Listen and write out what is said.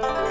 Bye.